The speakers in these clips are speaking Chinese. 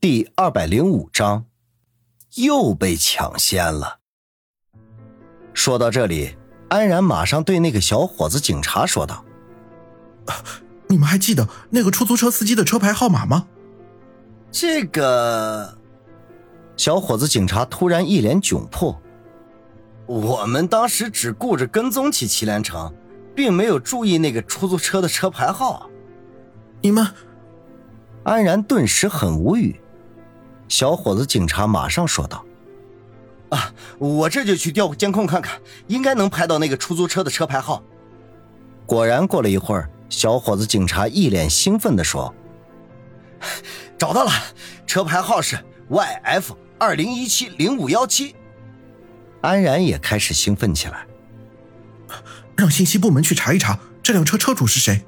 第二百零五章，又被抢先了。说到这里，安然马上对那个小伙子警察说道：“你们还记得那个出租车司机的车牌号码吗？”这个小伙子警察突然一脸窘迫：“我们当时只顾着跟踪起祁连城，并没有注意那个出租车的车牌号。”你们。安然顿时很无语，小伙子警察马上说道：“啊，我这就去调监控看看，应该能拍到那个出租车的车牌号。”果然，过了一会儿，小伙子警察一脸兴奋地说：“找到了，车牌号是 YF 二零一七零五幺七。”安然也开始兴奋起来，让信息部门去查一查这辆车车主是谁。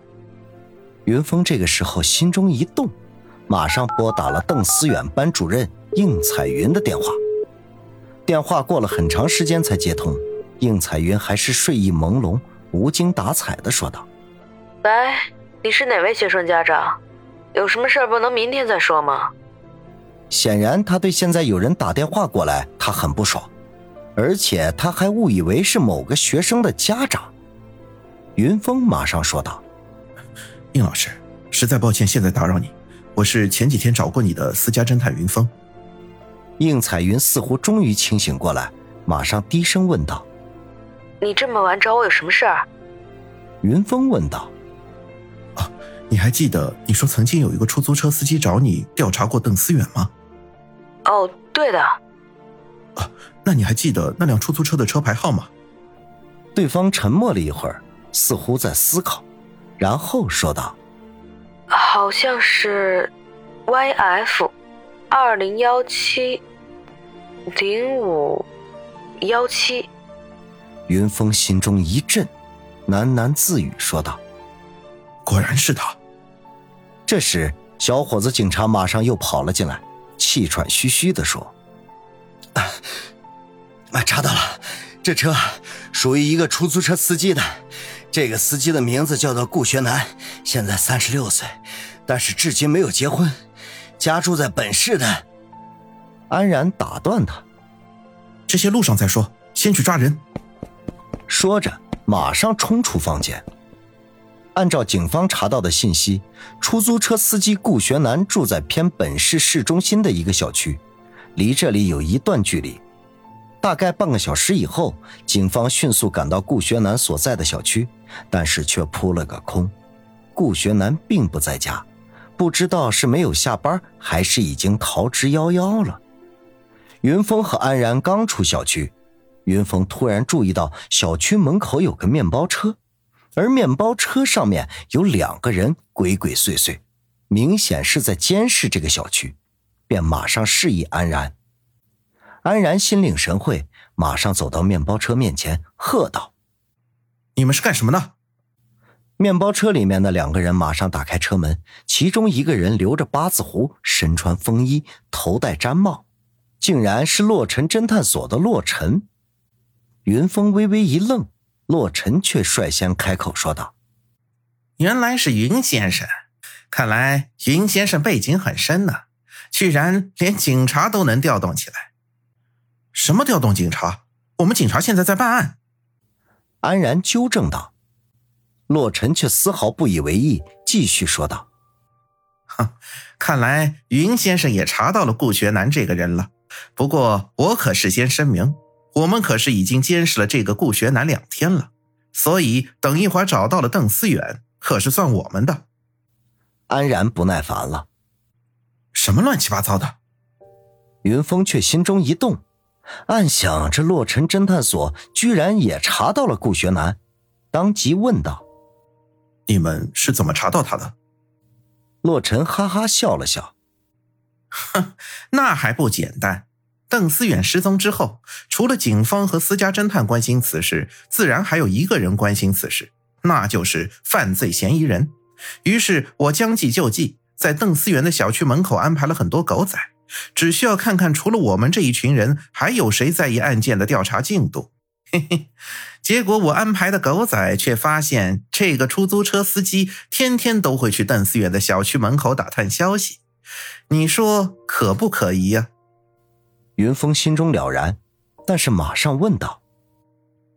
云峰这个时候心中一动。马上拨打了邓思远班主任应彩云的电话，电话过了很长时间才接通，应彩云还是睡意朦胧、无精打采的说道：“喂，你是哪位学生家长？有什么事儿不能明天再说吗？”显然，他对现在有人打电话过来，他很不爽，而且他还误以为是某个学生的家长。云峰马上说道：“应老师，实在抱歉，现在打扰你。”我是前几天找过你的私家侦探云峰。应彩云似乎终于清醒过来，马上低声问道：“你这么晚找我有什么事儿？”云峰问道：“啊，你还记得你说曾经有一个出租车司机找你调查过邓思远吗？”“哦，对的。”“啊，那你还记得那辆出租车的车牌号吗？”对方沉默了一会儿，似乎在思考，然后说道。好像是，YF，二零幺七零五幺七。云峰心中一震，喃喃自语说道：“果然是他。”这时，小伙子警察马上又跑了进来，气喘吁吁的说：“啊，查到了，这车属于一个出租车司机的。”这个司机的名字叫做顾学南，现在三十六岁，但是至今没有结婚，家住在本市的。安然打断他：“这些路上再说，先去抓人。”说着，马上冲出房间。按照警方查到的信息，出租车司机顾学南住在偏本市市中心的一个小区，离这里有一段距离。大概半个小时以后，警方迅速赶到顾学南所在的小区，但是却扑了个空。顾学南并不在家，不知道是没有下班，还是已经逃之夭夭了。云峰和安然刚出小区，云峰突然注意到小区门口有个面包车，而面包车上面有两个人鬼鬼祟祟，明显是在监视这个小区，便马上示意安然。安然心领神会，马上走到面包车面前，喝道：“你们是干什么的？”面包车里面的两个人马上打开车门，其中一个人留着八字胡，身穿风衣，头戴毡帽，竟然是洛尘侦探所的洛尘。云峰微微一愣，洛尘却率先开口说道：“原来是云先生，看来云先生背景很深呢，居然连警察都能调动起来。”什么调动警察？我们警察现在在办案。安然纠正道，洛尘却丝毫不以为意，继续说道：“哼，看来云先生也查到了顾学南这个人了。不过我可事先声明，我们可是已经监视了这个顾学南两天了，所以等一会儿找到了邓思远，可是算我们的。”安然不耐烦了：“什么乱七八糟的？”云峰却心中一动。暗想：这洛尘侦探所居然也查到了顾学南，当即问道：“你们是怎么查到他的？”洛尘哈哈笑了笑：“哼，那还不简单。邓思远失踪之后，除了警方和私家侦探关心此事，自然还有一个人关心此事，那就是犯罪嫌疑人。于是我将计就计，在邓思远的小区门口安排了很多狗仔。”只需要看看，除了我们这一群人，还有谁在意案件的调查进度？嘿嘿，结果我安排的狗仔却发现，这个出租车司机天天都会去邓思远的小区门口打探消息，你说可不可疑呀？云峰心中了然，但是马上问道：“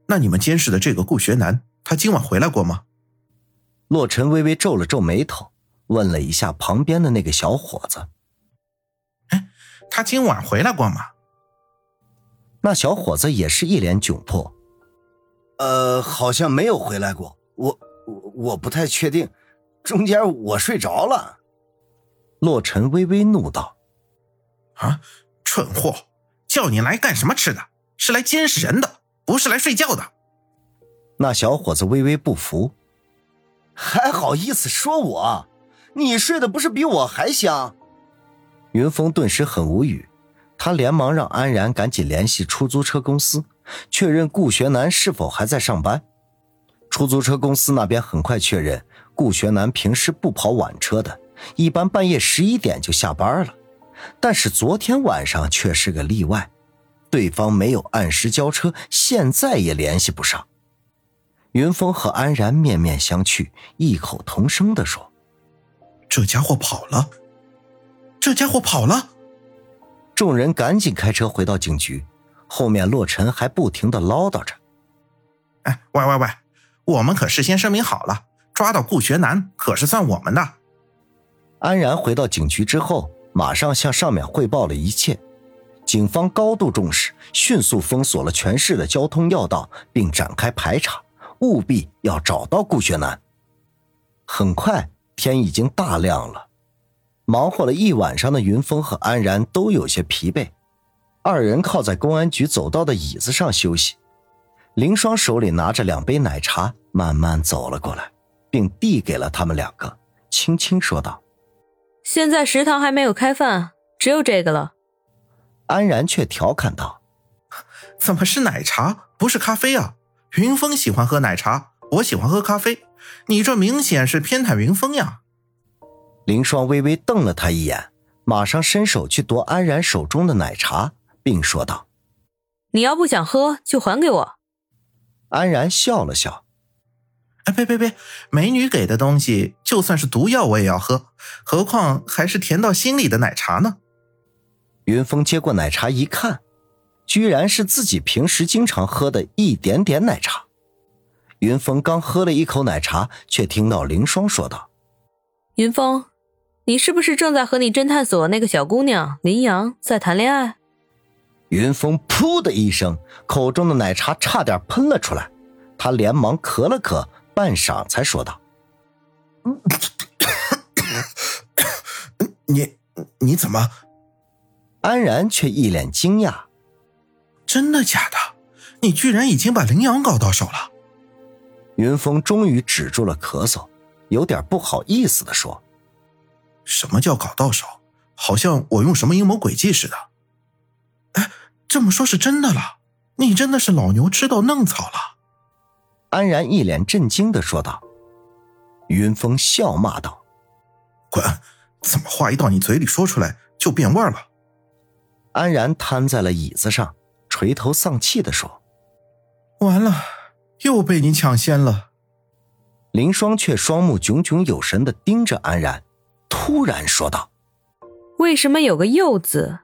那你们监视的这个顾学南，他今晚回来过吗？”洛尘微微皱了皱眉头，问了一下旁边的那个小伙子：“哎，他今晚回来过吗？”那小伙子也是一脸窘迫：“呃，好像没有回来过，我我我不太确定，中间我睡着了。”洛尘微微怒道：“啊，蠢货！叫你来干什么吃的？是来监视人的，不是来睡觉的。”那小伙子微微不服。还好意思说我？你睡的不是比我还香？云峰顿时很无语，他连忙让安然赶紧联系出租车公司，确认顾学南是否还在上班。出租车公司那边很快确认，顾学南平时不跑晚车的，一般半夜十一点就下班了。但是昨天晚上却是个例外，对方没有按时交车，现在也联系不上。云峰和安然面面相觑，异口同声地说：“这家伙跑了，这家伙跑了！”众人赶紧开车回到警局，后面洛尘还不停的唠叨着：“哎，喂喂喂，我们可事先声明好了，抓到顾学南可是算我们的。”安然回到警局之后，马上向上面汇报了一切。警方高度重视，迅速封锁了全市的交通要道，并展开排查。务必要找到顾学南。很快，天已经大亮了。忙活了一晚上的云峰和安然都有些疲惫，二人靠在公安局走道的椅子上休息。林双手里拿着两杯奶茶，慢慢走了过来，并递给了他们两个，轻轻说道：“现在食堂还没有开饭，只有这个了。”安然却调侃道：“怎么是奶茶，不是咖啡啊？”云峰喜欢喝奶茶，我喜欢喝咖啡，你这明显是偏袒云峰呀！林双微微瞪了他一眼，马上伸手去夺安然手中的奶茶，并说道：“你要不想喝，就还给我。”安然笑了笑：“哎，别别别，美女给的东西，就算是毒药我也要喝，何况还是甜到心里的奶茶呢？”云峰接过奶茶一看。居然是自己平时经常喝的一点点奶茶。云峰刚喝了一口奶茶，却听到林霜说道：“云峰，你是不是正在和你侦探所那个小姑娘林阳在谈恋爱？”云峰噗的一声，口中的奶茶差点喷了出来，他连忙咳了咳，半晌才说道：“你你怎么？”安然却一脸惊讶。真的假的？你居然已经把林阳搞到手了？云峰终于止住了咳嗽，有点不好意思的说：“什么叫搞到手？好像我用什么阴谋诡计似的。”哎，这么说是真的了？你真的是老牛吃到嫩草了？安然一脸震惊的说道。云峰笑骂道：“滚！怎么话一到你嘴里说出来就变味了？”安然瘫在了椅子上。垂头丧气的说：“完了，又被你抢先了。”林霜却双目炯炯有神的盯着安然，突然说道：“为什么有个‘又’字？